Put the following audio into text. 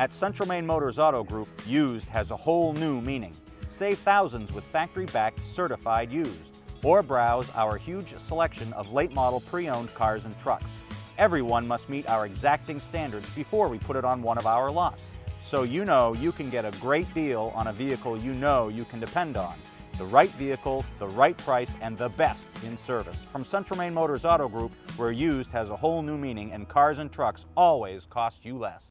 At Central Maine Motors Auto Group, used has a whole new meaning. Save thousands with factory-backed certified used. Or browse our huge selection of late model pre-owned cars and trucks. Everyone must meet our exacting standards before we put it on one of our lots. So you know you can get a great deal on a vehicle you know you can depend on. The right vehicle, the right price, and the best in service. From Central Maine Motors Auto Group, where used has a whole new meaning and cars and trucks always cost you less.